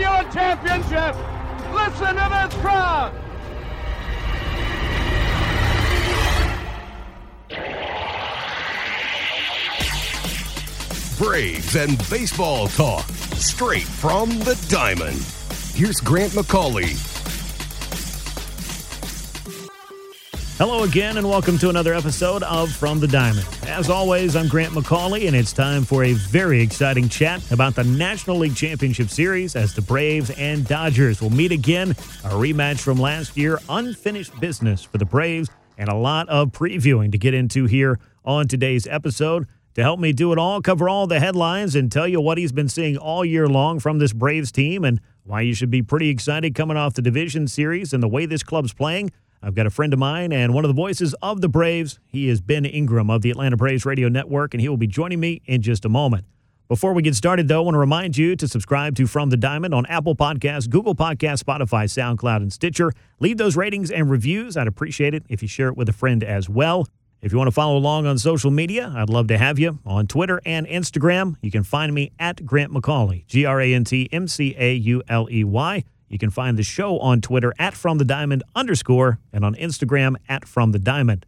given championship. Listen to this crowd. Braves and baseball talk straight from the diamond. Here's Grant McCauley. Hello again, and welcome to another episode of From the Diamond. As always, I'm Grant McCauley, and it's time for a very exciting chat about the National League Championship Series as the Braves and Dodgers will meet again. A rematch from last year, unfinished business for the Braves, and a lot of previewing to get into here on today's episode. To help me do it all, cover all the headlines, and tell you what he's been seeing all year long from this Braves team and why you should be pretty excited coming off the division series and the way this club's playing. I've got a friend of mine and one of the voices of the Braves. He is Ben Ingram of the Atlanta Braves Radio Network, and he will be joining me in just a moment. Before we get started, though, I want to remind you to subscribe to From the Diamond on Apple Podcasts, Google Podcasts, Spotify, SoundCloud, and Stitcher. Leave those ratings and reviews. I'd appreciate it if you share it with a friend as well. If you want to follow along on social media, I'd love to have you on Twitter and Instagram. You can find me at Grant McCauley, G R A N T M C A U L E Y. You can find the show on Twitter at From the Diamond underscore and on Instagram at From the Diamond.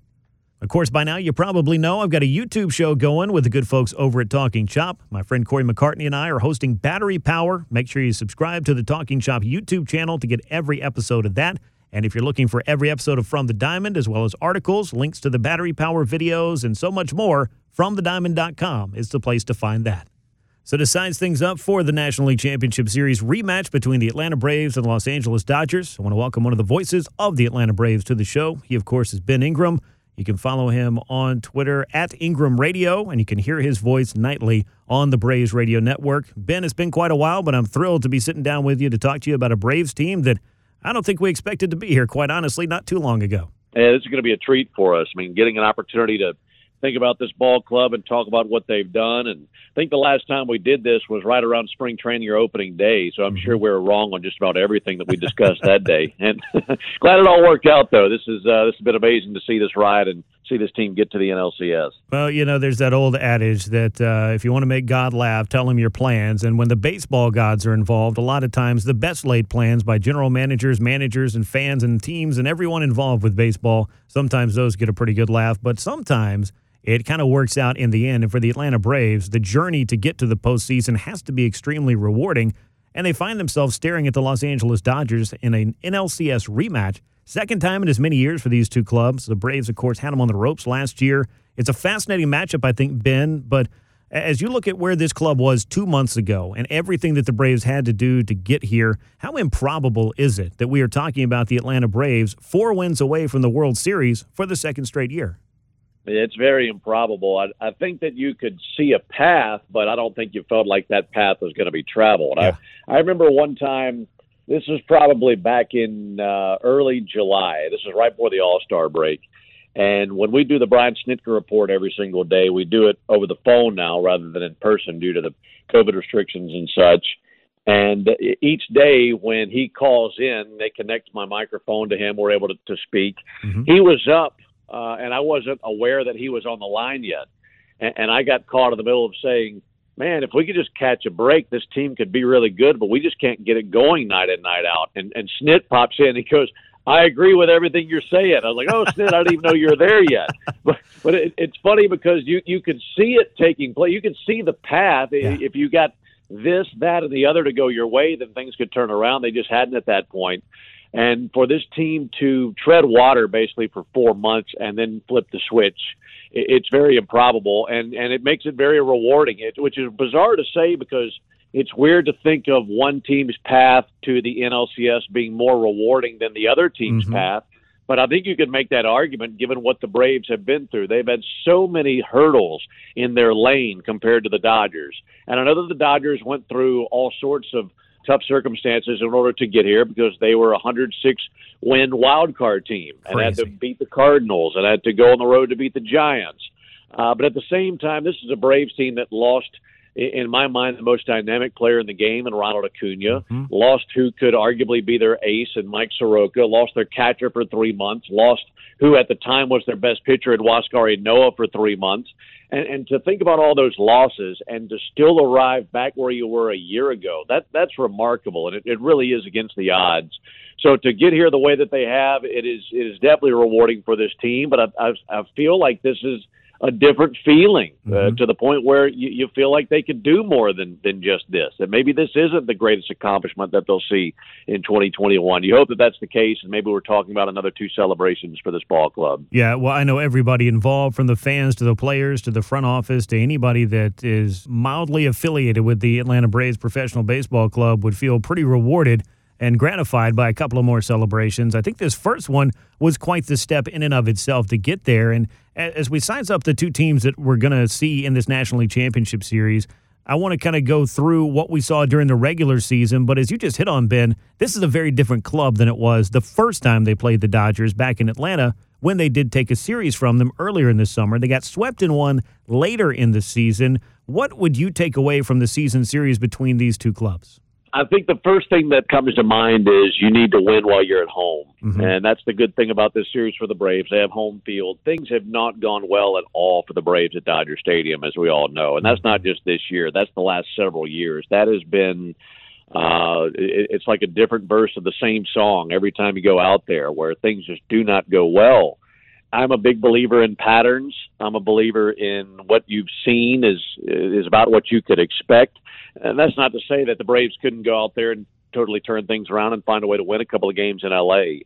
Of course, by now you probably know I've got a YouTube show going with the good folks over at Talking Chop. My friend Corey McCartney and I are hosting Battery Power. Make sure you subscribe to the Talking Chop YouTube channel to get every episode of that. And if you're looking for every episode of From the Diamond, as well as articles, links to the battery power videos, and so much more, FromTheDiamond.com is the place to find that. So to size things up for the National League Championship Series rematch between the Atlanta Braves and Los Angeles Dodgers, I want to welcome one of the voices of the Atlanta Braves to the show. He, of course, is Ben Ingram. You can follow him on Twitter at Ingram Radio, and you can hear his voice nightly on the Braves Radio Network. Ben, it's been quite a while, but I'm thrilled to be sitting down with you to talk to you about a Braves team that I don't think we expected to be here, quite honestly, not too long ago. Yeah, this is going to be a treat for us. I mean, getting an opportunity to think about this ball club and talk about what they've done. And I think the last time we did this was right around spring training or opening day. So I'm sure we were wrong on just about everything that we discussed that day. And glad it all worked out, though. This is uh, this has been amazing to see this ride and see this team get to the NLCS. Well, you know, there's that old adage that uh, if you want to make God laugh, tell him your plans. And when the baseball gods are involved, a lot of times the best laid plans by general managers, managers, and fans and teams and everyone involved with baseball, sometimes those get a pretty good laugh. But sometimes it kind of works out in the end. And for the Atlanta Braves, the journey to get to the postseason has to be extremely rewarding. And they find themselves staring at the Los Angeles Dodgers in an NLCS rematch. Second time in as many years for these two clubs. The Braves, of course, had them on the ropes last year. It's a fascinating matchup, I think, Ben. But as you look at where this club was two months ago and everything that the Braves had to do to get here, how improbable is it that we are talking about the Atlanta Braves four wins away from the World Series for the second straight year? It's very improbable. I, I think that you could see a path, but I don't think you felt like that path was going to be traveled. Yeah. I, I remember one time, this was probably back in uh, early July. This is right before the All Star break. And when we do the Brian Snitker report every single day, we do it over the phone now rather than in person due to the COVID restrictions and such. And each day when he calls in, they connect my microphone to him. We're able to, to speak. Mhm. He was up uh, and I wasn't aware that he was on the line yet. And, and I got caught in the middle of saying, "Man, if we could just catch a break, this team could be really good, but we just can't get it going night in night out." And and Snit pops in. He goes, "I agree with everything you're saying." I was like, "Oh, Snit, I didn't even know you were there yet." But but it, it's funny because you you can see it taking place. You can see the path. Yeah. If you got this, that, and the other to go your way, then things could turn around. They just hadn't at that point. And for this team to tread water basically for four months and then flip the switch, it's very improbable, and and it makes it very rewarding. It, which is bizarre to say because it's weird to think of one team's path to the NLCS being more rewarding than the other team's Mhm. path. But I think you could make that argument given what the Braves have been through. They've had so many hurdles in their lane compared to the Dodgers. And I know that the Dodgers went through all sorts of tough circumstances in order to get here because they were a 106 win wild card team and had to beat the Cardinals and had to go on the road to beat the Giants. Uh, but at the same time, this is a Braves team that lost, in my mind, the most dynamic player in the game, and Ronald Acuna. Mm-hmm. Lost who could arguably be their ace, and Mike Soroka. Lost their catcher for three months. Lost who at the time was their best pitcher in Huascar Ynoa for three months. And, and to think about all those losses and to still arrive back where you were a year ago, that that's remarkable, and it, it really is against the odds. So to get here the way that they have, it is it is definitely rewarding for this team. But I, I, I feel like this is a different feeling uh, to the point where you, you feel like they could do more than than just this. And maybe this isn't the greatest accomplishment that they'll see in 2021. You hope that that's the case, and maybe we're talking about another two celebrations for this ball club. Yeah, well, I know everybody involved, from the fans to the players to the front office to anybody that is mildly affiliated with the Atlanta Braves Professional Baseball Club, would feel pretty rewarded and gratified by a couple of more celebrations. I think this first one was quite the step in and of itself to get there. And as we size up the two teams that we're going to see in this National League Championship Series, I want to kind of go through what we saw during the regular season. But as you just hit on, Ben, this is a very different club than it was the first time they played the Dodgers back in Atlanta when they did take a series from them earlier in the summer. They got swept in one later in the season. What would you take away from the season series between these two clubs? I think the first thing that comes to mind is you need to win while you're at home. And that's the good thing about this series for the Braves. They have home field. Things have not gone well at all for the Braves at Dodger Stadium, as we all know. And that's not just this year, that's the last several years. That has been. Uh, it, it's like a different verse of the same song every time you go out there, where things just do not go well. I'm a big believer in patterns. I'm a believer in what you've seen is is about what you could expect. And that's not to say that the Braves couldn't go out there and totally turn things around and find a way to win a couple of games in LA.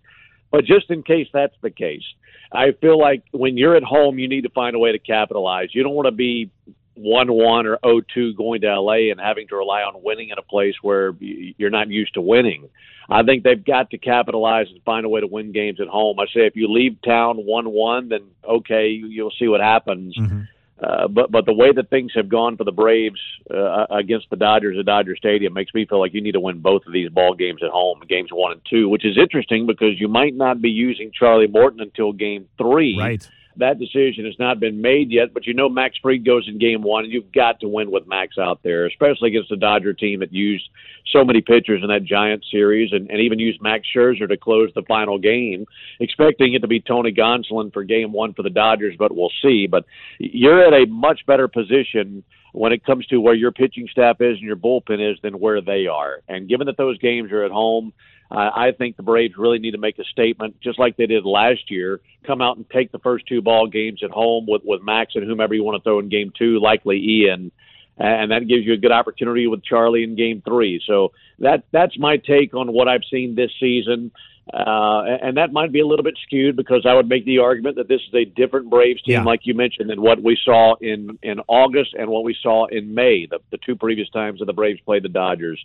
But just in case that's the case, I feel like when you're at home, you need to find a way to capitalize. You don't want to be one one or oh two going to LA and having to rely on winning in a place where you're not used to winning. I think they've got to capitalize and find a way to win games at home. I say if you leave town one one, then okay, you- you'll see what happens. Mm-hmm. Uh, but but the way that things have gone for the Braves uh, against the Dodgers at Dodger Stadium makes me feel like you need to win both of these ball games at home, games one and two, which is interesting because you might not be using Charlie Morton until game three. Right. That decision has not been made yet, but you know Max Fried goes in game one, and you've got to win with Max out there, especially against the Dodger team that used so many pitchers in that Giant series and, and even used Max Scherzer to close the final game, expecting it to be Tony Gonsolin for game one for the Dodgers, but we'll see. But you're at a much better position when it comes to where your pitching staff is and your bullpen is than where they are. And given that those games are at home, uh, I think the Braves really need to make a statement, just like they did last year. Come out and take the first two ball games at home with with Max and whomever you want to throw in game two, likely Ian, and that gives you a good opportunity with Charlie in game three. So that that's my take on what I've seen this season. Uh, and that might be a little bit skewed because I would make the argument that this is a different Braves team, Yeah. like you mentioned, than what we saw in, in August and what we saw in May, the, the two previous times that the Braves played the Dodgers.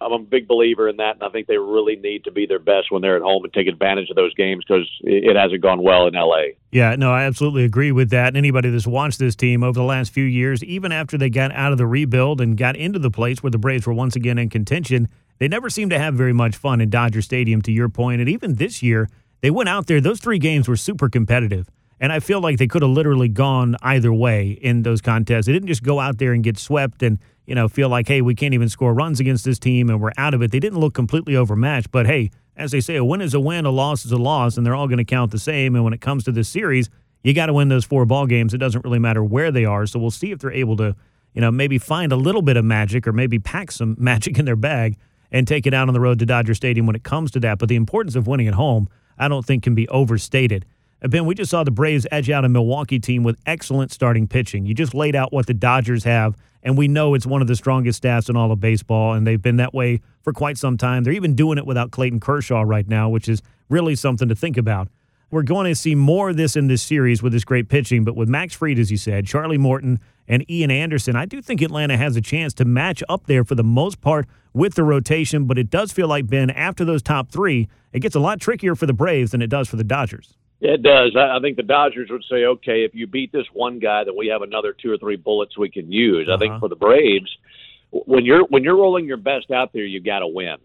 I'm a big believer in that, and I think they really need to be their best when they're at home and take advantage of those games because it, hasn't gone well in LA. Yeah, no, I absolutely agree with that. And anybody that's watched this team over the last few years, even after they got out of the rebuild and got into the place where the Braves were once again in contention, they never seemed to have very much fun in Dodger Stadium, to your point. And even this year, they went out there, those three games were super competitive. And I feel like they could have literally gone either way in those contests. They didn't just go out there and get swept and, you know, feel like, hey, we can't even score runs against this team and we're out of it. They didn't look completely overmatched. But hey, as they say, a win is a win, a loss is a loss, and they're all going to count the same. And when it comes to this series, you got to win those four ball games. It doesn't really matter where they are. So we'll see if they're able to, you know, maybe find a little bit of magic or maybe pack some magic in their bag and take it out on the road to Dodger Stadium when it comes to that. But the importance of winning at home, I don't think can be overstated. Ben, we just saw the Braves edge out a Milwaukee team with excellent starting pitching. You just laid out what the Dodgers have, and we know it's one of the strongest staffs in all of baseball, and they've been that way for quite some time. They're even doing it without Clayton Kershaw right now, which is really something to think about. We're going to see more of this in this series with this great pitching, but with Max Fried, as you said, Charlie Morton, and Ian Anderson, I do think Atlanta has a chance to match up there for the most part with the rotation, but it does feel like, Ben, after those top three, it gets a lot trickier for the Braves than it does for the Dodgers. It does. I, I think the Dodgers would say, okay, if you beat this one guy, then we have another two or three bullets we can use. I Uh-huh. think for the Braves, when you're when you're rolling your best out there, you got to win.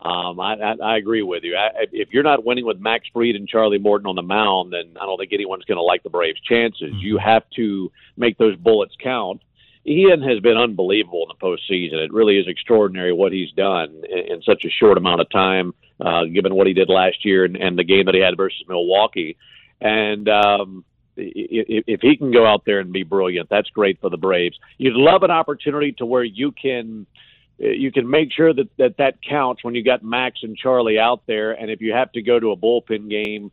Um, I, I, I agree with you. I, if you're not winning with Max Fried and Charlie Morton on the mound, then I don't think anyone's going to like the Braves' chances. You have to make those bullets count. Ian has been unbelievable in the postseason. It really is extraordinary what he's done in, in such a short amount of time, uh, given what he did last year and, and the game that he had versus Milwaukee. And um, if, if he can go out there and be brilliant, that's great for the Braves. You'd love an opportunity to where you can you can make sure that, that that counts when you got Max and Charlie out there. And if you have to go to a bullpen game,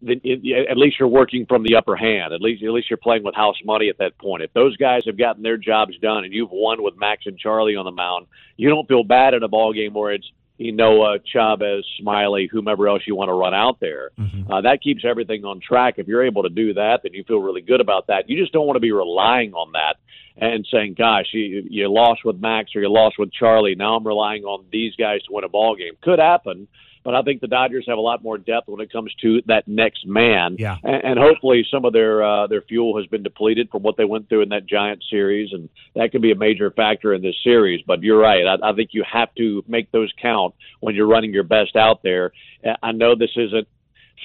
then it, at least you're working from the upper hand. At least at least you're playing with house money at that point. If those guys have gotten their jobs done and you've won with Max and Charlie on the mound, you don't feel bad in a ball game where it's Ynoa, Chavez, Smyly, whomever else you want to run out there. Mm-hmm. Uh, that keeps everything on track. If you're able to do that, then you feel really good about that. You just don't want to be relying on that and saying, "Gosh, you you lost with Max or you lost with Charlie. Now I'm relying on these guys to win a ball game." Could happen, but I think the Dodgers have a lot more depth when it comes to that next man. Yeah. And, and hopefully, some of their uh, their fuel has been depleted from what they went through in that Giant series, and that could be a major factor in this series. But you're right. I, I think you have to make those count when you're running your best out there. I know this isn't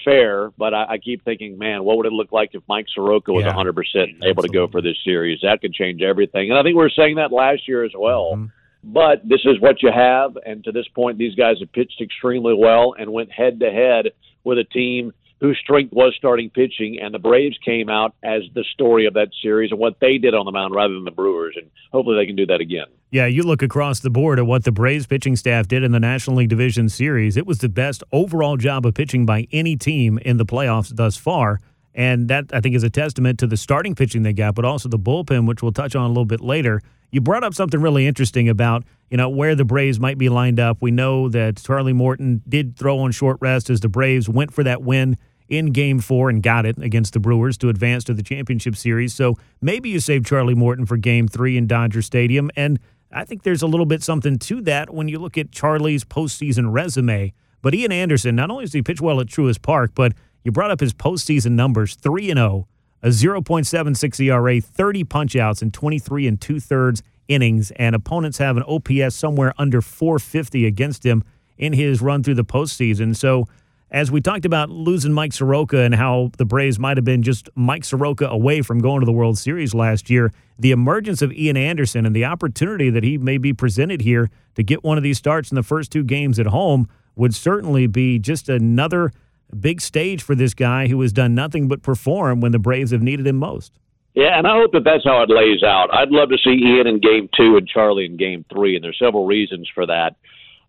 fair, but I, I keep thinking, man, what would it look like if Mike Soroka was yeah, 100% able to go for this series? That could change everything. And I think we were saying that last year as well. Mm-hmm. But this is what you have, and to this point, these guys have pitched extremely well and went head to head with a team whose strength was starting pitching, and the Braves came out as the story of that series and what they did on the mound rather than the Brewers, and hopefully they can do that again. Yeah, you look across the board at what the Braves pitching staff did in the National League Division Series. It was the best overall job of pitching by any team in the playoffs thus far. And that, I think, is a testament to the starting pitching they got, but also the bullpen, which we'll touch on a little bit later. You brought up something really interesting about, you know, where the Braves might be lined up. We know that Charlie Morton did throw on short rest as the Braves went for that win in game four and got it against the Brewers to advance to the championship series. So maybe you save Charlie Morton for game three in Dodger Stadium. And I think there's a little bit something to that when you look at Charlie's postseason resume. But Ian Anderson, not only does he pitch well at Truist Park, but you brought up his postseason numbers 3 and 0, a 0.76 ERA, 30 punchouts in 23 and two thirds innings, and opponents have an OPS somewhere under 450 against him in his run through the postseason. So as we talked about losing Mike Soroka and how the Braves might have been just Mike Soroka away from going to the World Series last year, the emergence of Ian Anderson and the opportunity that he may be presented here to get one of these starts in the first two games at home would certainly be just another big stage for this guy who has done nothing but perform when the Braves have needed him most. Yeah, and I hope that that's how it lays out. I'd love to see Ian in game two and Charlie in game three, and there's several reasons for that.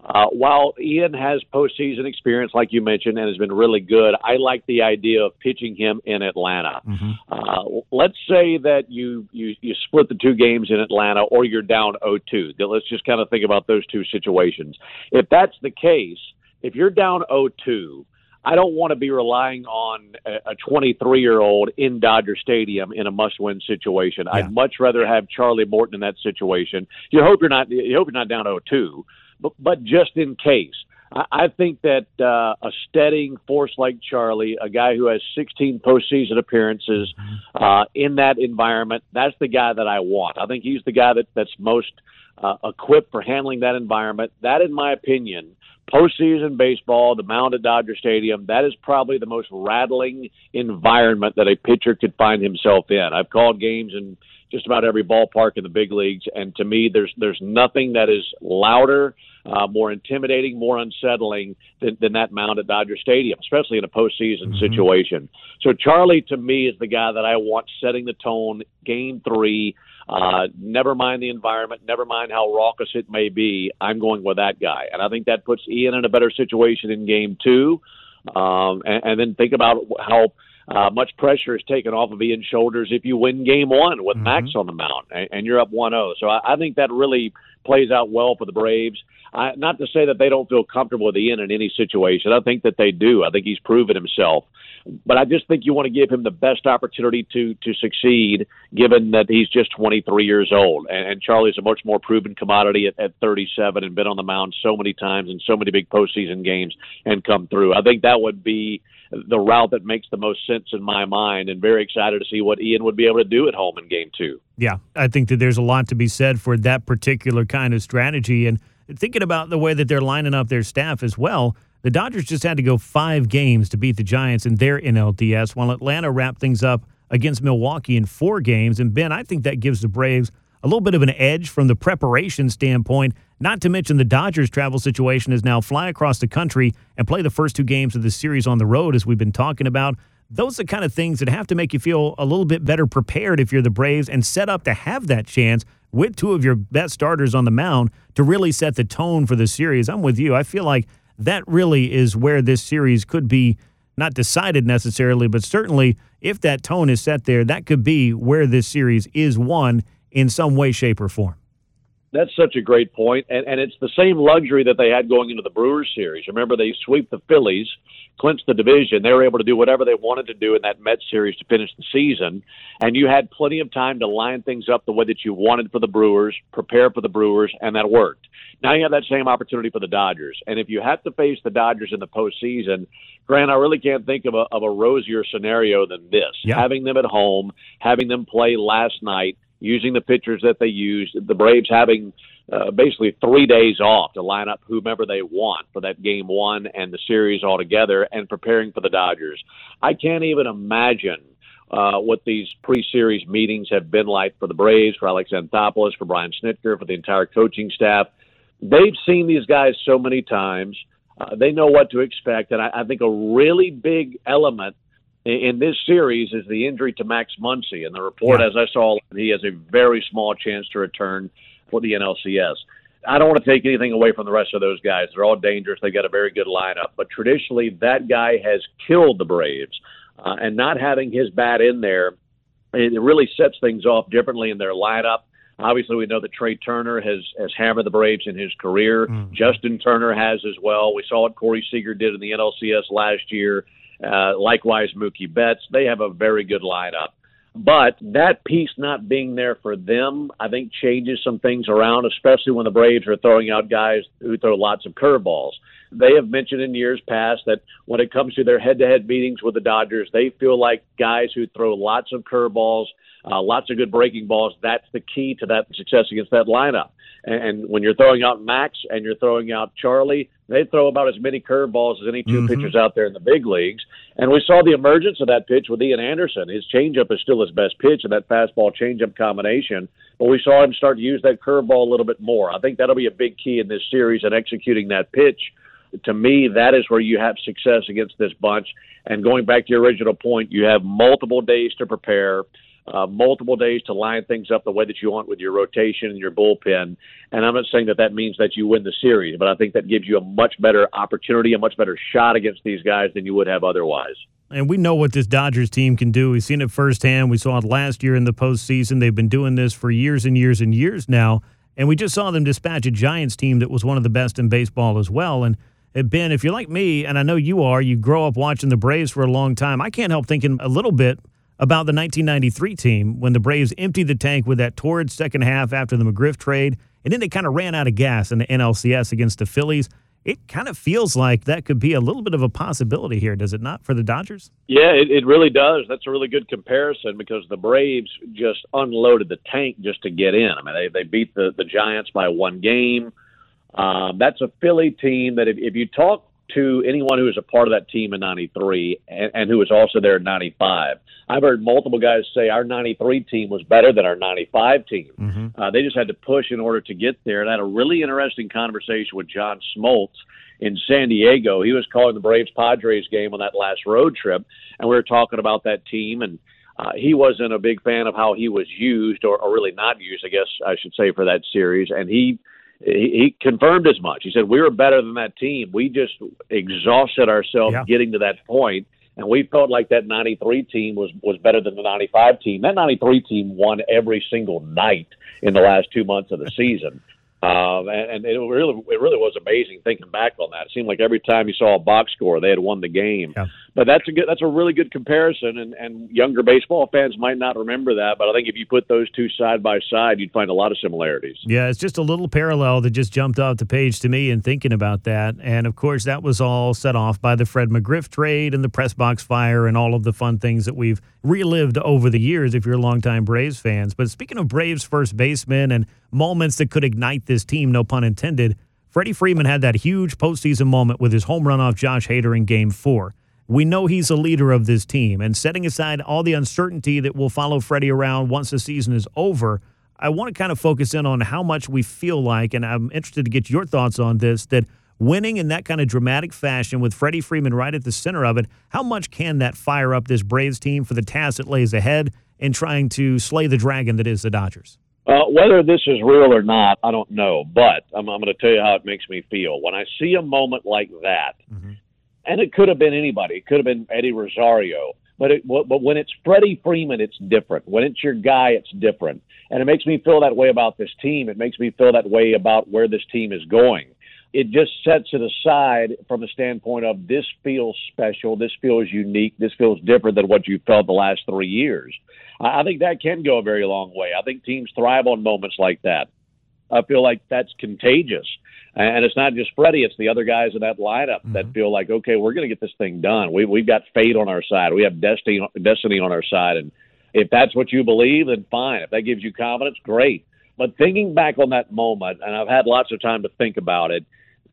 Uh, while Ian has postseason experience, like you mentioned, and has been really good, I like the idea of pitching him in Atlanta. Mm-hmm. Uh, let's say that you, you you split the two games in Atlanta, or you're down 0-2. Let's just kind of think about those two situations. If that's the case, if you're down 0-2, I don't want to be relying on a 23 year old in Dodger Stadium in a must win situation. Yeah. I'd much rather have Charlie Morton in that situation. You hope you're not you hope you're not down 0-2 but, but just in case. I, I think that uh, a steadying force like Charlie, a guy who has 16 postseason appearances uh, in that environment, that's the guy that I want. I think he's the guy that, that's most uh, equipped for handling that environment. That, in my opinion, postseason baseball, the mound at Dodger Stadium, that is probably the most rattling environment that a pitcher could find himself in. I've called games in just about every ballpark in the big leagues, and to me, there's there's nothing that is louder, uh, more intimidating, more unsettling than, than that mound at Dodger Stadium, especially in a postseason mm-hmm. situation. So Charlie, to me, is the guy that I want setting the tone. Game three. Uh, never mind the environment, never mind how raucous it may be. I'm going with that guy, and I think that puts Ian in a better situation in game two. Um, and, and then think about how uh, much pressure is taken off of Ian's shoulders if you win game one with mm-hmm. Max on the mound and, and you're up 1 0. So I, I think that really plays out well for the Braves. I, not to say that they don't feel comfortable with Ian in any situation. I think that they do. I think he's proven himself. But I just think you want to give him the best opportunity to to succeed, given that he's just 23 years old. And, and Charlie's a much more proven commodity at, at 37 and been on the mound so many times in so many big postseason games and come through. I think that would be the route that makes the most sense in my mind, and very excited to see what Ian would be able to do at home in Game Two. Yeah, I think that there's a lot to be said for that particular kind of strategy, and thinking about the way that they're lining up their staff as well. The Dodgers just had to go five games to beat the Giants in their NLDS, while Atlanta wrapped things up against Milwaukee in four games. And Ben, I think that gives the Braves a little bit of an edge from the preparation standpoint. Not to mention the Dodgers' travel situation is now fly across the country and play the first two games of the series on the road, as we've been talking about. Those are the kind of things that have to make you feel a little bit better prepared if you're the Braves and set up to have that chance with two of your best starters on the mound to really set the tone for the series. I'm with you. I feel like that really is where this series could be not decided necessarily, but certainly if that tone is set there, that could be where this series is won in some way, shape, or form. That's such a great point, and and it's the same luxury that they had going into the Brewers series. Remember, they sweep the Phillies, clinch the division. They were able to do whatever they wanted to do in that Mets series to finish the season, and you had plenty of time to line things up the way that you wanted for the Brewers, prepare for the Brewers, and that worked. Now you have that same opportunity for the Dodgers, and if you have to face the Dodgers in the postseason, Grant, I really can't think of a of a rosier scenario than this. Yeah. Having them at home, having them play last night using the pitchers that they used, the Braves having uh, basically three days off to line up whomever they want for that game one and the series altogether and preparing for the Dodgers. I can't even imagine uh, what these pre-series meetings have been like for the Braves, for Alex Anthopoulos, for Brian Snitker, for the entire coaching staff. They've seen these guys so many times. Uh, they know what to expect, and I, I think a really big element in this series is the injury to Max Muncy. And the report, Yeah. as I saw, he has a very small chance to return for the NLCS. I don't want to take anything away from the rest of those guys. They're all dangerous. They've got a very good lineup. But traditionally, that guy has killed the Braves. Uh, and not having his bat in there, it really sets things off differently in their lineup. Obviously, we know that Trea Turner has has hammered the Braves in his career. Justin Turner has as well. We saw what Corey Seager did in the NLCS last year. Uh, likewise, Mookie Betts. They have a very good lineup. But that piece not being there for them, I think, changes some things around, especially when the Braves are throwing out guys who throw lots of curveballs. They have mentioned in years past that when it comes to their head to head meetings with the Dodgers, they feel like guys who throw lots of curveballs, uh, lots of good breaking balls, that's the key to that success against that lineup. And, and when you're throwing out Max and you're throwing out Charlie, they throw about as many curveballs as any 2 mm-hmm. pitchers out there in the big leagues. And we saw the emergence of that pitch with Ian Anderson. His changeup is still his best pitch, and that fastball changeup combination. But we saw him start to use that curveball a little bit more. I think that'll be a big key in this series and executing that pitch. To me, that is where you have success against this bunch. And going back to your original point, you have multiple days to prepare uh, multiple days to line things up the way that you want with your rotation and your bullpen. And I'm not saying that that means that you win the series, but I think that gives you a much better opportunity, a much better shot against these guys than you would have otherwise. And we know what this Dodgers team can do. We've seen it firsthand. We saw it last year in the postseason. They've been doing this for years and years and years now. And we just saw them dispatch a Giants team that was one of the best in baseball as well. And uh, Ben, if you're like me, and I know you are, you grow up watching the Braves for a long time. I can't help thinking a little bit about the 1993 team when the Braves emptied the tank with that torrid second half after the McGriff trade, and then they kind of ran out of gas in the NLCS against the Phillies. It kind of feels like that could be a little bit of a possibility here, does it not, for the Dodgers? Yeah, it, it really does. That's a really good comparison because the Braves just unloaded the tank just to get in. I mean, they they beat the the Giants by one game. Um, that's a Philly team that if, if you talk to anyone who was a part of that team in '93 and, and who was also there in '95, I've heard multiple guys say our '93 team was better than our '95 team. Uh, they just had to push in order to get there. And I had a really interesting conversation with John Smoltz in San Diego. He was calling the Braves Padres game on that last road trip, and we were talking about that team. And uh, he wasn't a big fan of how he was used, or, or really not used, I guess I should say, for that series. And he he, he confirmed as much. He said we were better than that team. We just exhausted ourselves Yeah. getting to that point, and we felt like that '93 team was was better than the '95 team. That '93 team won every single night in the last two months of the season. Um, and, and it really, it really was amazing thinking back on that. It seemed like every time you saw a box score, they had won the game. Yeah. But that's a good, that's a really good comparison. And, and younger baseball fans might not remember that, but I think if you put those two side by side, you'd find a lot of similarities. Yeah, it's just a little parallel that just jumped off the page to me in thinking about that. And of course, that was all set off by the Fred McGriff trade and the press box fire and all of the fun things that we've relived over the years if you're longtime Braves fans. But speaking of Braves first baseman and moments that could ignite this team, no pun intended, Freddie Freeman had that huge postseason moment with his home run off Josh Hader in game four. We know he's a leader of this team, and setting aside all the uncertainty that will follow Freddie around once the season is over, I want to kind of focus in on how much we feel like, and I'm interested to get your thoughts on this, that winning in that kind of dramatic fashion with Freddie Freeman right at the center of it, how much can that fire up this Braves team for the task that lays ahead in trying to slay the dragon that is the Dodgers? Uh, whether this is real or not, I don't know. But I'm, I'm going to tell you how it makes me feel. When I see a moment like that, Mm-hmm. and it could have been anybody, it could have been Eddie Rosario, but it, but when it's Freddie Freeman, it's different. When it's your guy, it's different, and it makes me feel that way about this team. It makes me feel that way about where this team is going. It just sets it aside from a standpoint of this feels special, this feels unique, this feels different than what you felt the last three years. I think that can go a very long way. I think teams thrive on moments like that. I feel like that's contagious. And it's not just Freddie; it's the other guys in that lineup that mm-hmm. feel like, okay, we're going to get this thing done. We we've got fate on our side. We have destiny destiny on our side, and if that's what you believe, then fine. If that gives you confidence, great. But thinking back on that moment, and I've had lots of time to think about it.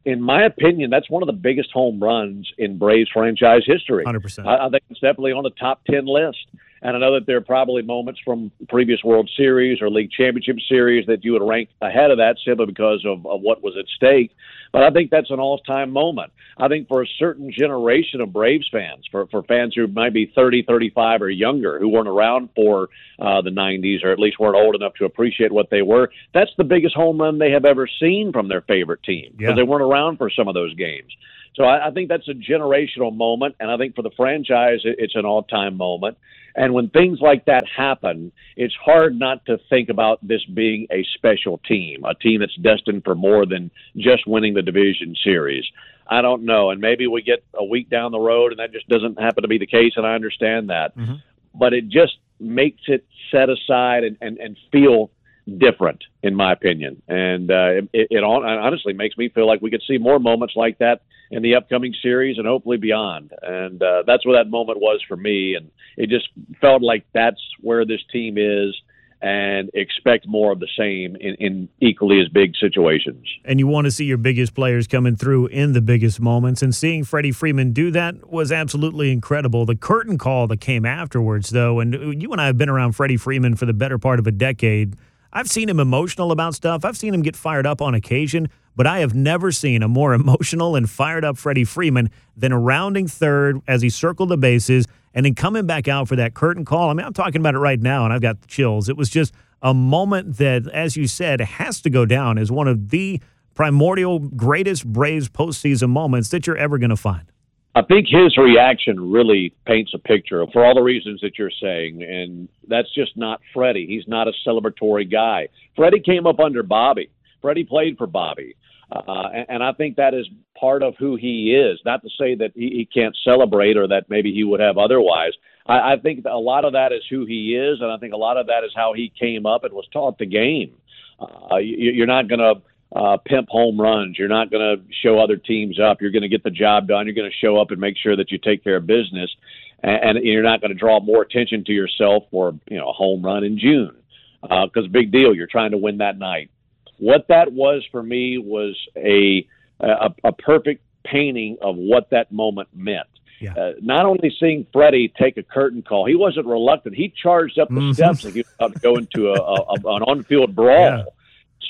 In my opinion, that's one of the biggest home runs in Braves franchise history. 100%. I, I think it's definitely on the top 10 list. And I know that there are probably moments from previous World Series or League Championship Series that you would rank ahead of that simply because of, of what was at stake. But I think that's an all time moment. I think for a certain generation of Braves fans, for, for fans who might be 30, 35 or younger, who weren't around for uh, the 90s or at least weren't old enough to appreciate what they were, that's the biggest home run they have ever seen from their favorite team because Yeah. they weren't around for some of those games. So I, I think that's a generational moment, and I think for the franchise, it, it's an all-time moment. And when things like that happen, it's hard not to think about this being a special team, a team that's destined for more than just winning the division series. I don't know, and maybe we get a week down the road, and that just doesn't happen to be the case, and I understand that. Mm-hmm. But it just makes it set aside and, and, and feel different, in my opinion. And uh, it, it hon- honestly makes me feel like we could see more moments like that in the upcoming series and hopefully beyond. And uh, that's what that moment was for me. And it just felt like that's where this team is and expect more of the same in, in equally as big situations. and you want to see your biggest players coming through in the biggest moments. And seeing Freddie Freeman do that was absolutely incredible. The curtain call that came afterwards, though, and you and I have been around Freddie Freeman for the better part of a decade. I've seen him emotional about stuff. I've seen him get fired up on occasion, but I have never seen a more emotional and fired up Freddie Freeman than rounding third as he circled the bases and then coming back out for that curtain call. I mean, I'm talking about it right now, and I've got the chills. It was just a moment that, as you said, has to go down as one of the primordial greatest Braves postseason moments that you're ever going to find. I think his reaction really paints a picture for all the reasons that you're saying, and that's just not Freddie. He's not a celebratory guy. Freddie came up under Bobby. Freddie played for Bobby, uh, and, and I think that is part of who he is. Not to say that he, he can't celebrate or that maybe he would have otherwise. I, I think a lot of that is who he is, and I think a lot of that is how he came up and was taught the game. Uh, you, you're not going to uh, pimp home runs. You're not going to show other teams up. You're going to get the job done. You're going to show up and make sure that you take care of business, and, and you're not going to draw more attention to yourself for you know a home run in June because big deal. You're trying to win that night. What that was for me was a a, a perfect painting of what that moment meant. Yeah. Uh, not only seeing Freddie take a curtain call, he wasn't reluctant. He charged up the Mhm. steps like he was about to go into a, a, a, an on-field brawl Yeah.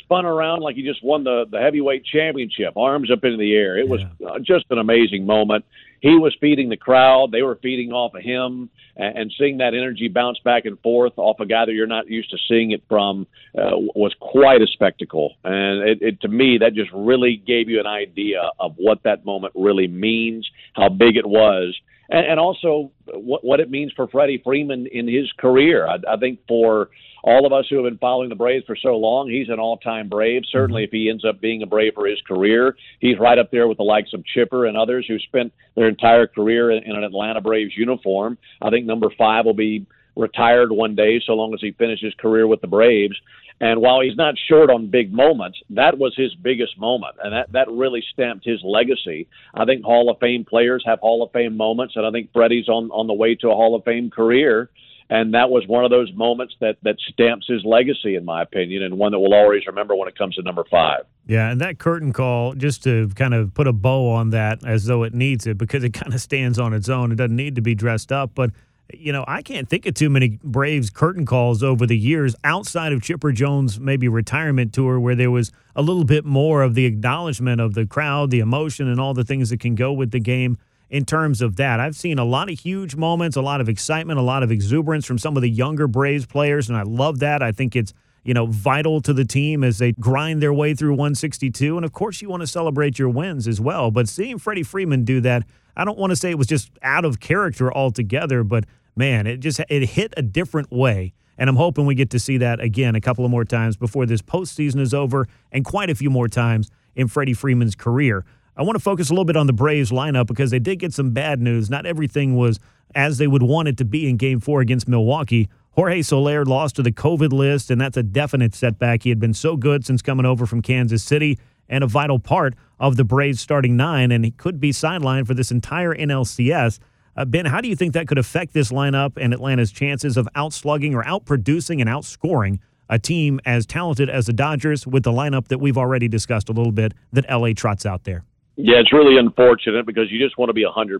Spun around like he just won the, the heavyweight championship, arms up in the air. It was uh, just an amazing moment. He was feeding the crowd. They were feeding off of him, and, and seeing that energy bounce back and forth off a guy that you're not used to seeing it from uh, was quite a spectacle. And it, it, to me, that just really gave you an idea of what that moment really means, how big it was, and, and also what, what it means for Freddie Freeman in his career. I, I think for all of us who have been following the Braves for so long, he's an all-time Brave. Certainly, if he ends up being a Brave for his career, he's right up there with the likes of Chipper and others who spent their entire career in, in an Atlanta Braves uniform. I think number five will be retired one day, so long as he finishes his career with the Braves. And while he's not short on big moments, that was his biggest moment, and that that really stamped his legacy. I think Hall of Fame players have Hall of Fame moments, and I think Freddie's on on the way to a Hall of Fame career. And that was one of those moments that that stamps his legacy, in my opinion, and one that we'll always remember when it comes to number five. Yeah, and that curtain call, just to kind of put a bow on that, as though it needs it, because it kind of stands on its own. It doesn't need to be dressed up, but you know, I can't think of too many Braves curtain calls over the years outside of Chipper Jones' maybe retirement tour where there was a little bit more of the acknowledgement of the crowd, the emotion, and all the things that can go with the game in terms of that. I've seen a lot of huge moments, a lot of excitement, a lot of exuberance from some of the younger Braves players, and I love that. I think it's you know, vital to the team as they grind their way through 162. And of course, you want to celebrate your wins as well. But seeing Freddie Freeman do that, I don't want to say it was just out of character altogether, but man, it just it hit a different way. And I'm hoping we get to see that again a couple of more times before this postseason is over, and quite a few more times in Freddie Freeman's career. I want to focus a little bit on the Braves lineup because they did get some bad news. Not everything was as they would want it to be in Game Four against Milwaukee. Jorge Soler lost to the COVID list, and that's a definite setback. He had been so good since coming over from Kansas City and a vital part of the Braves starting nine, and he could be sidelined for this entire NLCS. Uh, ben, how do you think that could affect this lineup and Atlanta's chances of outslugging or outproducing and outscoring a team as talented as the Dodgers with the lineup that we've already discussed a little bit that LA trots out there? Yeah, it's really unfortunate because you just want to be 100%.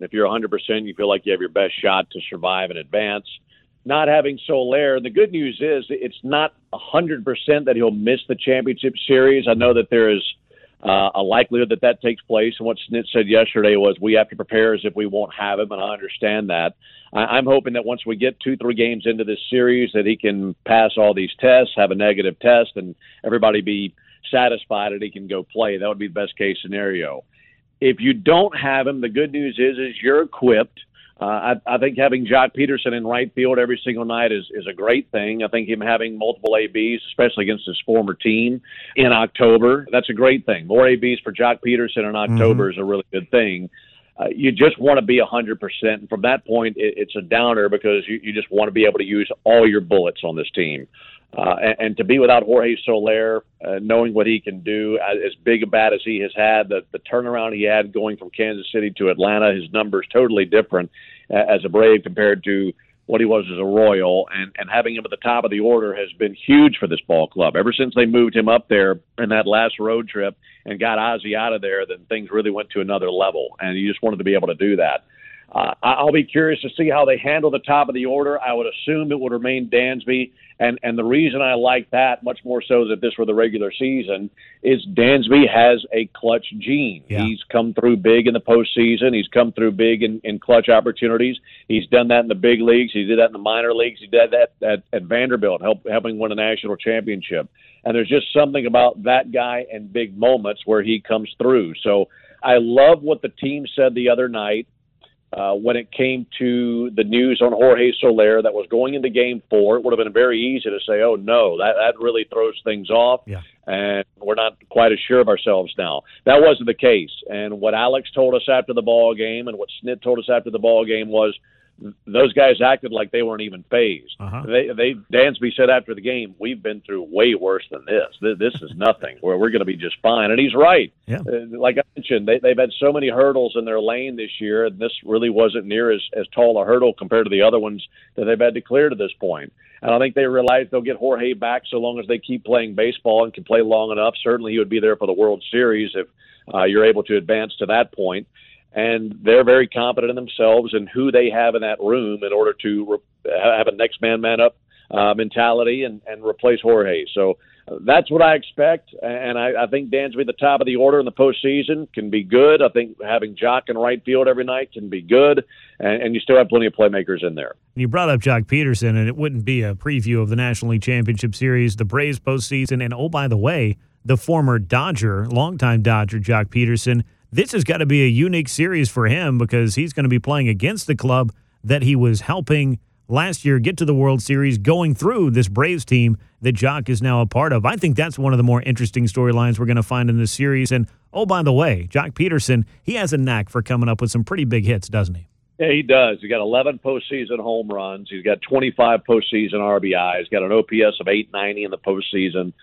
If you're 100%, you feel like you have your best shot to survive and advance. Not having Soler, the good news is it's not 100% that he'll miss the championship series. I know that there is uh, a likelihood that that takes place. And what Snit said yesterday was we have to prepare as if we won't have him, and I understand that. I, I'm hoping that once we get two, three games into this series, that he can pass all these tests, have a negative test, and everybody be satisfied that he can go play. That would be the best case scenario. If you don't have him, the good news is is you're equipped uh, I, I think having Joc Pederson in right field every single night is is a great thing. I think him having multiple ABs, especially against his former team in October, that's a great thing. More ABs for Joc Pederson in October mm-hmm. is a really good thing. Uh, you just want to be 100%. And from that point, it, it's a downer because you, you just want to be able to use all your bullets on this team. Uh, and, and to be without Jorge Soler, uh, knowing what he can do, uh, as big a bat as he has had, the, the turnaround he had going from Kansas City to Atlanta, his numbers totally different uh, as a Brave compared to what he was as a Royal, and and having him at the top of the order has been huge for this ball club. Ever since they moved him up there in that last road trip and got Ozzie out of there, then things really went to another level, and you just wanted to be able to do that. Uh, I'll be curious to see how they handle the top of the order. I would assume it would remain Dansby, and and the reason I like that much more so that this were the regular season is Dansby has a clutch gene. Yeah. He's come through big in the postseason. He's come through big in, in clutch opportunities. He's done that in the big leagues. He did that in the minor leagues. He did that at, at Vanderbilt, help, helping win a national championship. And there's just something about that guy and big moments where he comes through. So I love what the team said the other night uh, when it came to the news on Jorge Soler that was going into game four, it would have been very easy to say, oh, no, that, that really throws things off. Yeah. And we're not quite as sure of ourselves now. That wasn't the case. And what Alex told us after the ball game and what Snit told us after the ball game was – those guys acted like they weren't even fazed. Uh-huh. They, they, Dansby said after the game, "We've been through way worse than this. This is nothing. Where we're going to be just fine." And he's right. Yeah. Uh, like I mentioned, they, they've had so many hurdles in their lane this year, and this really wasn't near as as tall a hurdle compared to the other ones that they've had to clear to this point. And I think they realize they'll get Jorge back so long as they keep playing baseball and can play long enough. Certainly, he would be there for the World Series if uh, you're able to advance to that point and they're very confident in themselves and who they have in that room in order to re- have a next man man up uh, mentality and, and replace Jorge. So uh, that's what I expect, and I, I think Dansby the top of the order in the postseason can be good. I think having Joc in right field every night can be good, and, and you still have plenty of playmakers in there. You brought up Joc Pederson, and it wouldn't be a preview of the National League Championship Series, the Braves postseason, and oh by the way, the former Dodger, longtime Dodger Joc Pederson this has got to be a unique series for him because he's going to be playing against the club that he was helping last year get to the World Series going through this Braves team that Joc is now a part of. I think that's one of the more interesting storylines we're going to find in this series. And oh, by the way, Joc Pederson, he has a knack for coming up with some pretty big hits, doesn't he? Yeah, he does. He's got 11 postseason home runs. He's got 25 postseason RBIs. He's got an OPS of 890 in the postseason.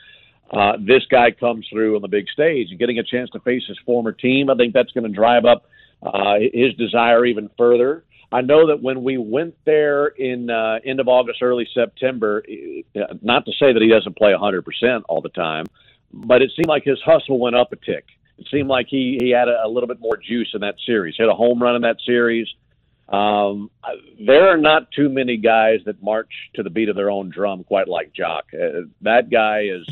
Uh, this guy comes through on the big stage and getting a chance to face his former team. I think that's going to drive up uh, his desire even further. I know that when we went there in uh, end of August, early September, not to say that he doesn't play 100% all the time, but it seemed like his hustle went up a tick. It seemed like he, he had a, a little bit more juice in that series. Hit a home run in that series. Um, there are not too many guys that march to the beat of their own drum quite like Joc. Uh, that guy is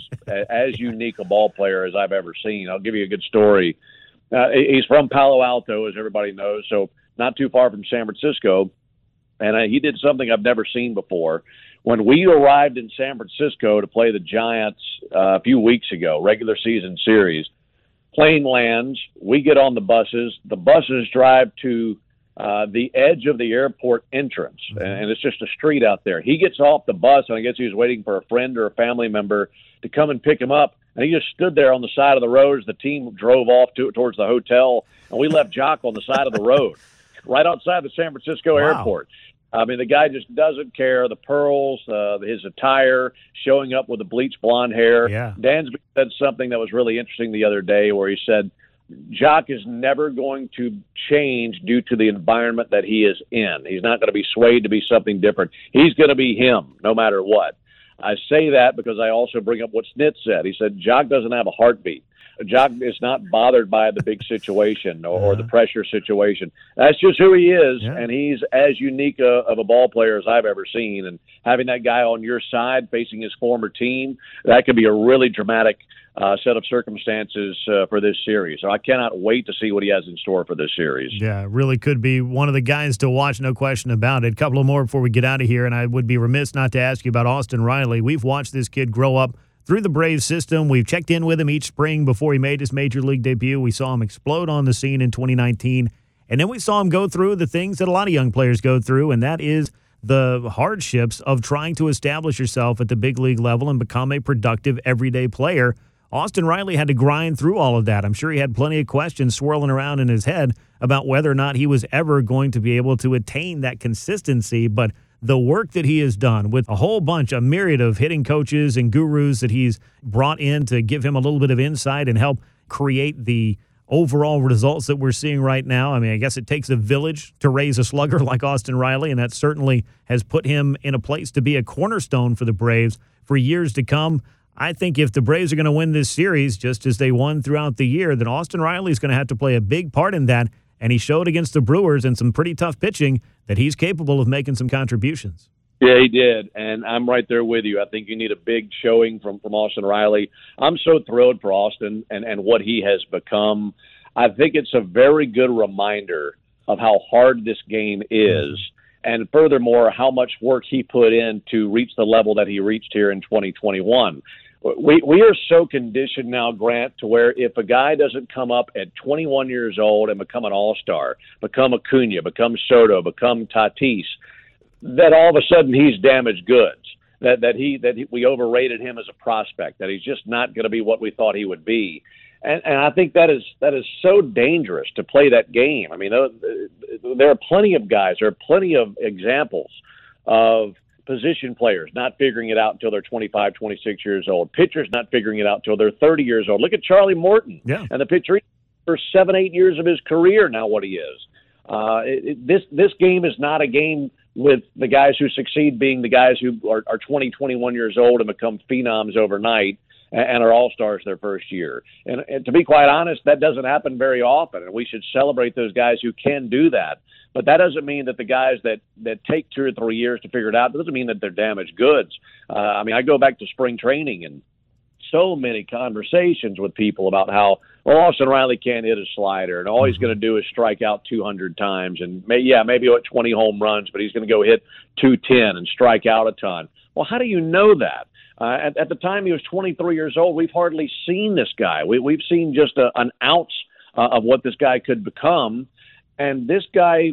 as unique a ball player as I've ever seen. I'll give you a good story. Uh, he's from Palo Alto, as everybody knows, so not too far from San Francisco. And uh, he did something I've never seen before. When we arrived in San Francisco to play the Giants uh, a few weeks ago, regular season series, plane lands, we get on the buses. The buses drive to uh, the edge of the airport entrance, mm-hmm. and it's just a street out there. He gets off the bus, and I guess he was waiting for a friend or a family member to come and pick him up. And he just stood there on the side of the road as the team drove off to, towards the hotel, and we left Joc on the side of the road, right outside the San Francisco wow. airport. I mean, the guy just doesn't care. The pearls, uh, his attire, showing up with the bleached blonde hair. Yeah. Dansby said something that was really interesting the other day, where he said Joc is never going to change due to the environment that he is in. He's not going to be swayed to be something different. He's going to be him no matter what. I say that because I also bring up what Snit said. He said Joc doesn't have a heartbeat. Joc is not bothered by the big situation or, or the pressure situation. That's just who he is, yeah. and he's as unique a, of a ball player as I've ever seen. And having that guy on your side facing his former team, that could be a really dramatic uh, set of circumstances uh, for this series. So I cannot wait to see what he has in store for this series. Yeah, really could be one of the guys to watch, no question about it. A couple of more before we get out of here, and I would be remiss not to ask you about Austin Riley. We've watched this kid grow up through the Braves system. We've checked in with him each spring before he made his major league debut. We saw him explode on the scene in 2019. And then we saw him go through the things that a lot of young players go through, and that is the hardships of trying to establish yourself at the big league level and become a productive everyday player. Austin Riley had to grind through all of that. I'm sure he had plenty of questions swirling around in his head about whether or not he was ever going to be able to attain that consistency. But the work that he has done with a whole bunch, a myriad of hitting coaches and gurus that he's brought in to give him a little bit of insight and help create the overall results that we're seeing right now. I mean, I guess it takes a village to raise a slugger like Austin Riley, and that certainly has put him in a place to be a cornerstone for the Braves for years to come. I think if the Braves are going to win this series, just as they won throughout the year, then Austin Riley is going to have to play a big part in that. And he showed against the Brewers in some pretty tough pitching that he's capable of making some contributions. Yeah, he did, and I'm right there with you. I think you need a big showing from from Austin Riley. I'm so thrilled for Austin and and what he has become. I think it's a very good reminder of how hard this game is, and furthermore, how much work he put in to reach the level that he reached here in 2021 we we are so conditioned now, Grant, to where if a guy doesn't come up at 21 years old and become an All Star, become Acuna, become Soto, become Tatis, that all of a sudden he's damaged goods. That that he that he, we overrated him as a prospect. That he's just not going to be what we thought he would be. And, and I think that is that is so dangerous to play that game. I mean, uh, there are plenty of guys. There are plenty of examples of position players not figuring it out until they're 25, 26 years old. Pitchers not figuring it out until they're 30 years old. Look at Charlie Morton yeah. and the pitcher for seven, eight years of his career now. What he is. Uh, it, it, this this game is not a game with the guys who succeed being the guys who are, are 20, 21 years old and become phenoms overnight and are all stars their first year. And, and to be quite honest, that doesn't happen very often, and we should celebrate those guys who can do that. But that doesn't mean that the guys that that take two or three years to figure it out doesn't mean that they're damaged goods. Uh, I mean, I go back to spring training and so many conversations with people about how well Austin Riley can't hit a slider and all he's going to do is strike out 200 times and may, yeah maybe what 20 home runs but he's going to go hit 210 and strike out a ton. Well, how do you know that? Uh, at, at the time he was 23 years old, we've hardly seen this guy. We, we've seen just a, an ounce uh, of what this guy could become. And this guy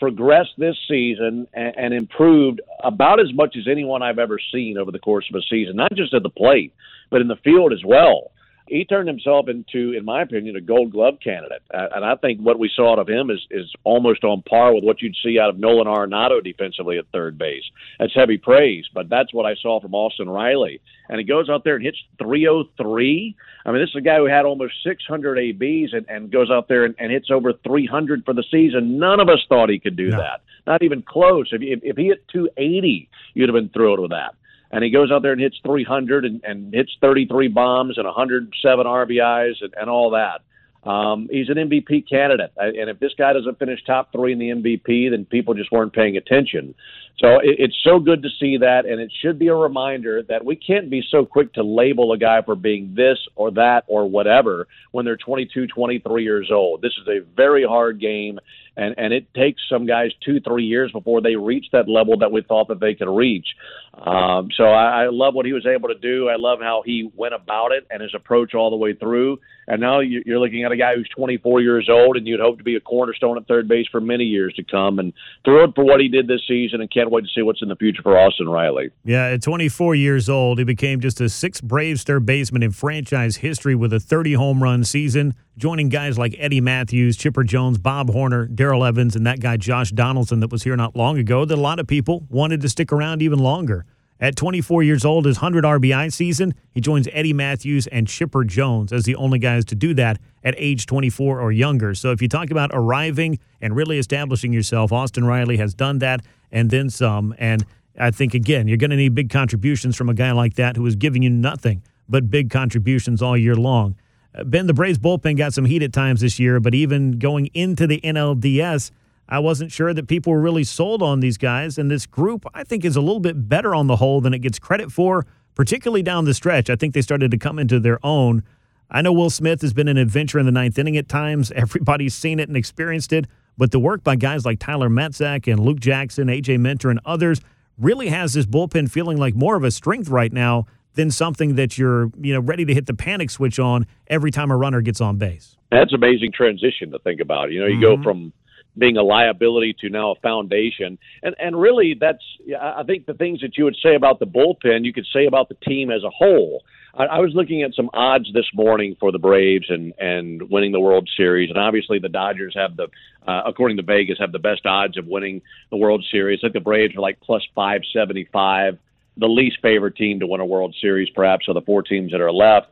progressed this season and, and improved about as much as anyone I've ever seen over the course of a season, not just at the plate, but in the field as well he turned himself into, in my opinion, a Gold Glove candidate. Uh, and I think what we saw out of him is is almost on par with what you'd see out of Nolan Arenado defensively at third base. That's heavy praise, but that's what I saw from Austin Riley. And he goes out there and hits 303. I mean, this is a guy who had almost 600 ABs and, and goes out there and, and hits over 300 for the season. None of us thought he could do no. that. Not even close. If, if, if he hit 280, you'd have been thrilled with that and he goes out there and hits 300 and, and hits 33 bombs and 107 RBIs and, and all that. Um, he's an MVP candidate, and if this guy doesn't finish top three in the MVP, then people just weren't paying attention. So it, it's so good to see that, and it should be a reminder that we can't be so quick to label a guy for being this or that or whatever when they're 22, 23 years old. This is a very hard game, and and it takes some guys two, three years before they reach that level that we thought that they could reach. Um, so I, I love what he was able to do. I love how he went about it and his approach all the way through. And now you're looking at a guy who's 24 years old, and you'd hope to be a cornerstone at third base for many years to come. And thrilled for what he did this season, and can't wait to see what's in the future for Austin Riley. Yeah, at 24 years old, he became just a sixth Braves third baseman in franchise history with a 30 home run season, joining guys like Eddie Mathews, Chipper Jones, Bob Horner, Darrell Evans, and that guy Josh Donaldson that was here not long ago. That a lot of people wanted to stick around even longer. At 24 years old, his 100 RBI season, he joins Eddie Mathews and Chipper Jones as the only guys to do that at age 24 or younger. So if you talk about arriving and really establishing yourself, Austin Riley has done that and then some. And I think, again, you're going to need big contributions from a guy like that who is giving you nothing but big contributions all year long. Ben, the Braves bullpen got some heat at times this year, but even going into the NLDS, I wasn't sure that people were really sold on these guys. And this group, I think, is a little bit better on the whole than it gets credit for, particularly down the stretch. I think they started to come into their own. I know Will Smith has been an adventure in the ninth inning at times. Everybody's seen it and experienced it. But the work by guys like Tyler Matzek and Luke Jackson, AJ Minter, and others really has this bullpen feeling like more of a strength right now than something that you're, you know, ready to hit the panic switch on every time a runner gets on base. That's amazing transition to think about. You know, you mm-hmm. go from being a liability to now a foundation. And and really, that's I think the things that you would say about the bullpen, you could say about the team as a whole. I, I was looking at some odds this morning for the Braves and and winning the World Series, and obviously the Dodgers have the, uh, according to Vegas, have the best odds of winning the World Series. I think the Braves are like plus five seventy five. The least favored team to win a World Series, perhaps, of the four teams that are left.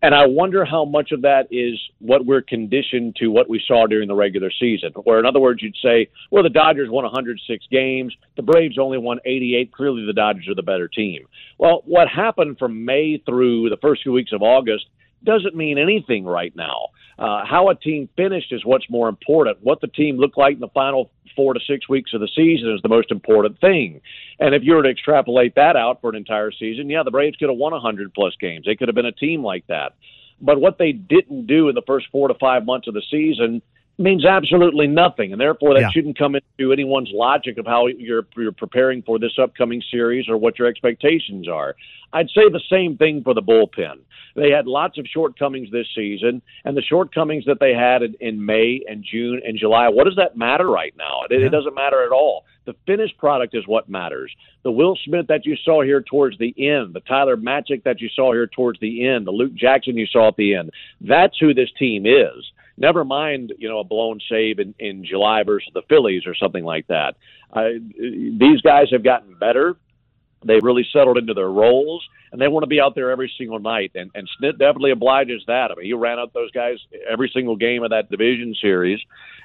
And I wonder how much of that is what we're conditioned to what we saw during the regular season. Where, in other words, you'd say, well, the Dodgers won 106 games, the Braves only won 88. Clearly, the Dodgers are the better team. Well, what happened from May through the first few weeks of August doesn't mean anything right now. Uh, how a team finished is what's more important. What the team looked like in the final four to six weeks of the season is the most important thing. And if you were to extrapolate that out for an entire season, yeah, the Braves could have won 100 plus games. They could have been a team like that. But what they didn't do in the first four to five months of the season means absolutely nothing, and therefore that yeah. shouldn't come into anyone's logic of how you're you're preparing for this upcoming series or what your expectations are. I'd say the same thing for the bullpen. They had lots of shortcomings this season, and the shortcomings that they had in, in May and June and July. What does that matter right now? It, yeah. it doesn't matter at all. The finished product is what matters. The Will Smith that you saw here towards the end, the Tyler Matzek that you saw here towards the end, the Luke Jackson you saw at the end. That's who this team is. Never mind, you know, a blown save in, in July versus the Phillies or something like that. Uh, these guys have gotten better. They've really settled into their roles, and they want to be out there every single night. And, and Snit definitely obliges that. I mean, he ran out those guys every single game of that division series,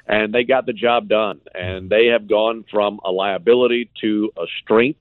and they got the job done. And they have gone from a liability to a strength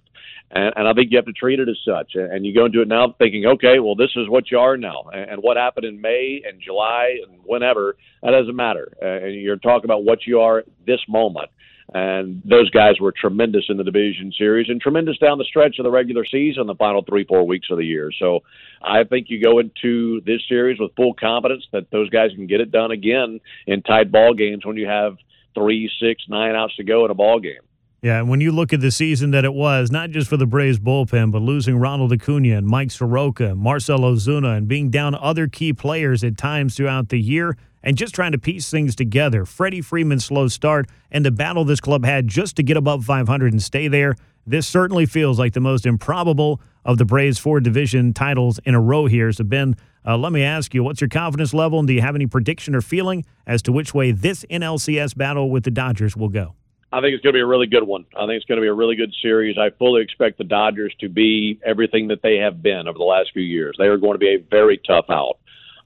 and, and I think you have to treat it as such. And you go into it now thinking, okay, well, this is what you are now. And, what happened in May and July and whenever, that doesn't matter. Uh, and you're talking about what you are this moment. And those guys were tremendous in the division series and tremendous down the stretch of the regular season, the final three, four weeks of the year. So I think you go into this series with full confidence that those guys can get it done again in tight ball games when you have three, six, nine outs to go in a ball game. Yeah, and when you look at the season that it was, not just for the Braves bullpen, but losing Ronald Acuna and Mike Soroka, Marcell Ozuna, and being down other key players at times throughout the year, and just trying to piece things together. Freddie Freeman's slow start and the battle this club had just to get above 500 and stay there. This certainly feels like the most improbable of the Braves' four division titles in a row here. So, Ben, uh, let me ask you, what's your confidence level, and do you have any prediction or feeling as to which way this NLCS battle with the Dodgers will go? I think it's going to be a really good one. I think it's going to be a really good series. I fully expect the Dodgers to be everything that they have been over the last few years. They are going to be a very tough out.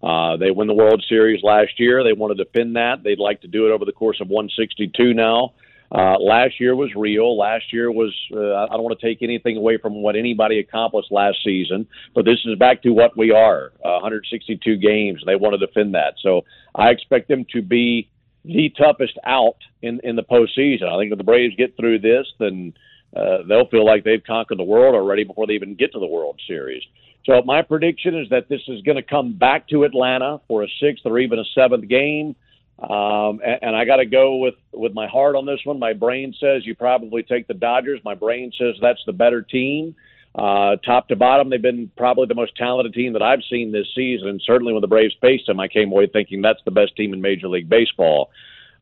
Uh, they won the World Series last year. They want to defend that. They'd like to do it over the course of 162 now. Uh, last year was real. Last year was, uh, I don't want to take anything away from what anybody accomplished last season, but this is back to what we are uh, 162 games. They want to defend that. So I expect them to be the toughest out in, in the postseason. I think if the Braves get through this, then uh, they'll feel like they've conquered the world already before they even get to the World Series. So my prediction is that this is going to come back to Atlanta for a sixth or even a seventh game. Um, and, and I got to go with with my heart on this one. My brain says you probably take the Dodgers. My brain says that's the better team. Top to bottom, they've been probably the most talented team that I've seen this season. And certainly when the Braves faced them, I came away thinking that's the best team in Major League Baseball.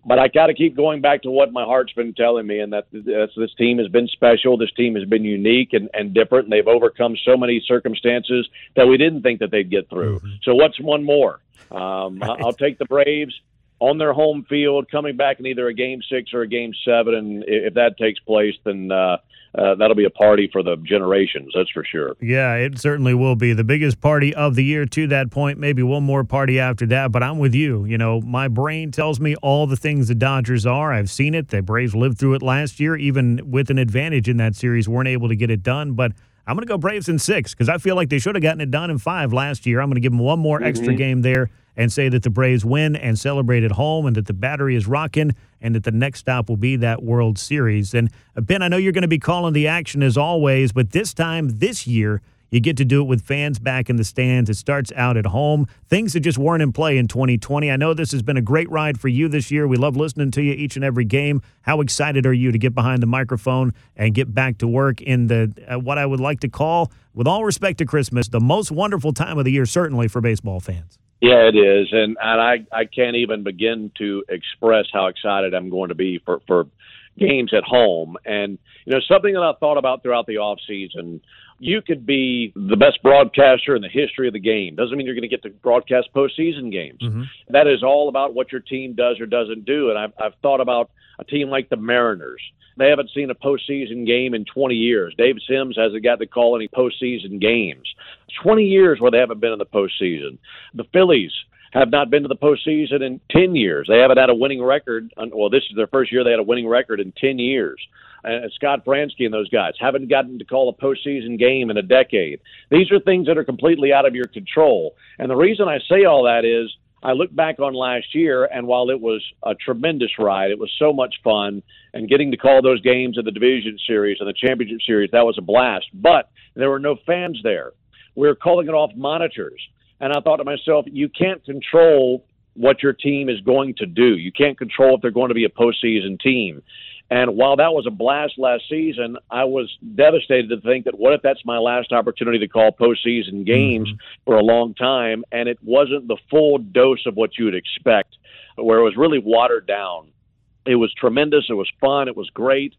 But I got to keep going back to what my heart's been telling me, and that that's, this team has been special. This team has been unique and, and different, and they've overcome so many circumstances that we didn't think that they'd get through. Mm-hmm. So what's one more? Um, right. I'll take the Braves on their home field, coming back in either a game six or a game seven. And if that takes place, then uh, uh, that'll be a party for the generations. That's for sure. Yeah, it certainly will be the biggest party of the year to that point. Maybe one more party after that. But I'm with you. You know, my brain tells me all the things the Dodgers are. I've seen it. The Braves lived through it last year, even with an advantage in that series, weren't able to get it done. But I'm going to go Braves in six because I feel like they should have gotten it done in five last year. I'm going to give them one more mm-hmm. extra game there and say that the Braves win and celebrate at home and that the battery is rocking and that the next stop will be that World Series. And uh, Ben, I know you're going to be calling the action as always, but this time this year, you get to do it with fans back in the stands. It starts out at home. Things that just weren't in play in 2020. I know this has been a great ride for you this year. We love listening to you each and every game. How excited are you to get behind the microphone and get back to work in the uh, what I would like to call, with all respect to Christmas, the most wonderful time of the year, certainly for baseball fans? Yeah, it is, and and I I can't even begin to express how excited I'm going to be for for games at home. And you know, something that I thought about throughout the off season. You could be the best broadcaster in the history of the game. Doesn't mean you're going to get to broadcast postseason games. Mm-hmm. That is all about what your team does or doesn't do. And I've, I've thought about a team like the Mariners. They haven't seen a postseason game in 20 years. Dave Sims hasn't got to call any postseason games. 20 years where they haven't been in the postseason. The Phillies have not been to the postseason in 10 years. They haven't had a winning record. Well, this is their first year they had a winning record in 10 years. Uh, Scott Franzke and those guys haven't gotten to call a postseason game in a decade. These are things that are completely out of your control. And the reason I say all that is I look back on last year, and while it was a tremendous ride, it was so much fun, and getting to call those games in the division series and the championship series, that was a blast. But there were no fans there. We were calling it off monitors. And I thought to myself, you can't control what your team is going to do. You can't control if they're going to be a postseason team. And while that was a blast last season, I was devastated to think that what if that's my last opportunity to call postseason games mm-hmm. for a long time, and it wasn't the full dose of what you would expect, where it was really watered down. It was tremendous. It was fun. It was great,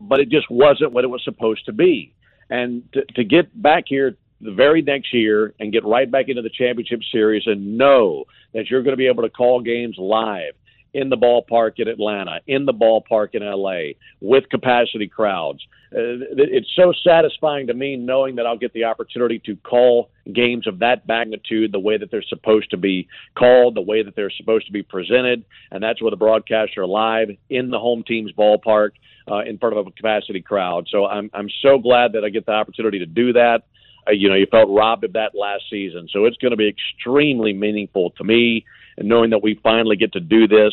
but it just wasn't what it was supposed to be. And to, to get back here the very next year and get right back into the championship series and know that you're going to be able to call games live in the ballpark in Atlanta, in the ballpark in LA, with capacity crowds. Uh, it's so satisfying to me knowing that I'll get the opportunity to call games of that magnitude the way that they're supposed to be called, the way that they're supposed to be presented, and that's with a broadcaster live in the home team's ballpark uh, in front of a capacity crowd. So I'm I'm so glad that I get the opportunity to do that. Uh, you know, you felt robbed of that last season, so it's going to be extremely meaningful to me and knowing that we finally get to do this.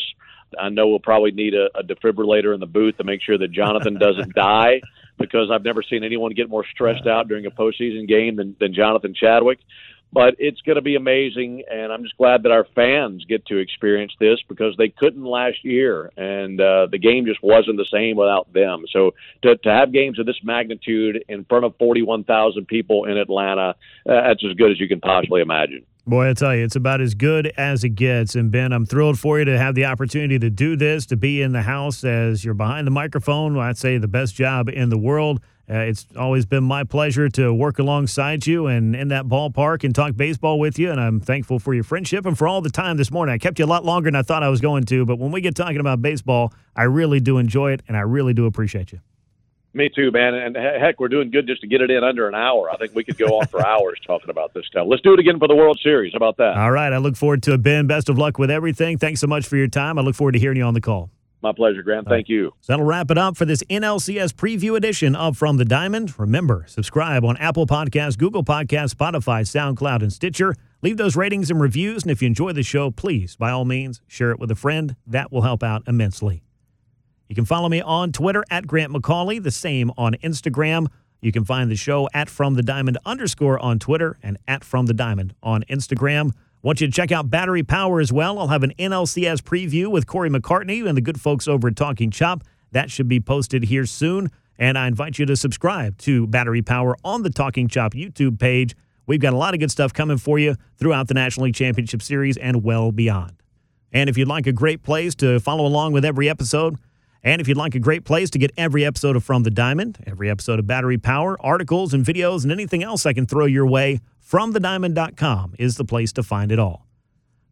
I know we'll probably need a, a defibrillator in the booth to make sure that Jonathan doesn't die because I've never seen anyone get more stressed out during a postseason game than, than Jonathan Chadwick. But it's going to be amazing, and I'm just glad that our fans get to experience this because they couldn't last year, and uh, the game just wasn't the same without them. So to, to have games of this magnitude in front of 41,000 people in Atlanta, uh, that's as good as you can possibly imagine. Boy, I tell you, it's about as good as it gets. And Ben, I'm thrilled for you to have the opportunity to do this, to be in the house as you're behind the microphone. I'd say the best job in the world. Uh, it's always been my pleasure to work alongside you and in that ballpark and talk baseball with you. And I'm thankful for your friendship and for all the time this morning. I kept you a lot longer than I thought I was going to, but when we get talking about baseball, I really do enjoy it and I really do appreciate you. Me too, man. And heck, we're doing good just to get it in under an hour. I think we could go on for hours talking about this stuff. Let's do it again for the World Series. How about that? All right. I look forward to it, Ben. Best of luck with everything. Thanks so much for your time. I look forward to hearing you on the call. My pleasure, Grant. Thank you. So that'll wrap it up for this NLCS preview edition of From the Diamond. Remember, subscribe on Apple Podcasts, Google Podcasts, Spotify, SoundCloud, and Stitcher. Leave those ratings and reviews. And if you enjoy the show, please, by all means, share it with a friend. That will help out immensely. You can follow me on Twitter at Grant McAuley, the same on Instagram. You can find the show at From the Diamond underscore on Twitter and at From the Diamond on Instagram. Want you to check out Battery Power as well. I'll have an NLCS preview with Corey McCartney and the good folks over at Talking Chop. That should be posted here soon. And I invite you to subscribe to Battery Power on the Talking Chop YouTube page. We've got a lot of good stuff coming for you throughout the National League Championship Series and well beyond. And if you'd like a great place to follow along with every episode, and if you'd like a great place to get every episode of From the Diamond, every episode of Battery Power, articles and videos, and anything else I can throw your way, FromTheDiamond.com is the place to find it all.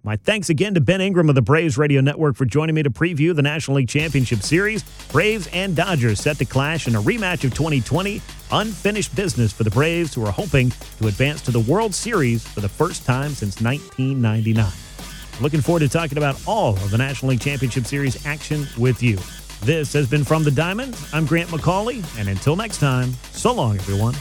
My thanks again to Ben Ingram of the Braves Radio Network for joining me to preview the National League Championship Series. Braves and Dodgers set to clash in a rematch of 2020. Unfinished business for the Braves, who are hoping to advance to the World Series for the first time since 1999. Looking forward to talking about all of the National League Championship Series action with you. This has been From the Diamond. I'm Grant McAuley, and until next time, so long, everyone.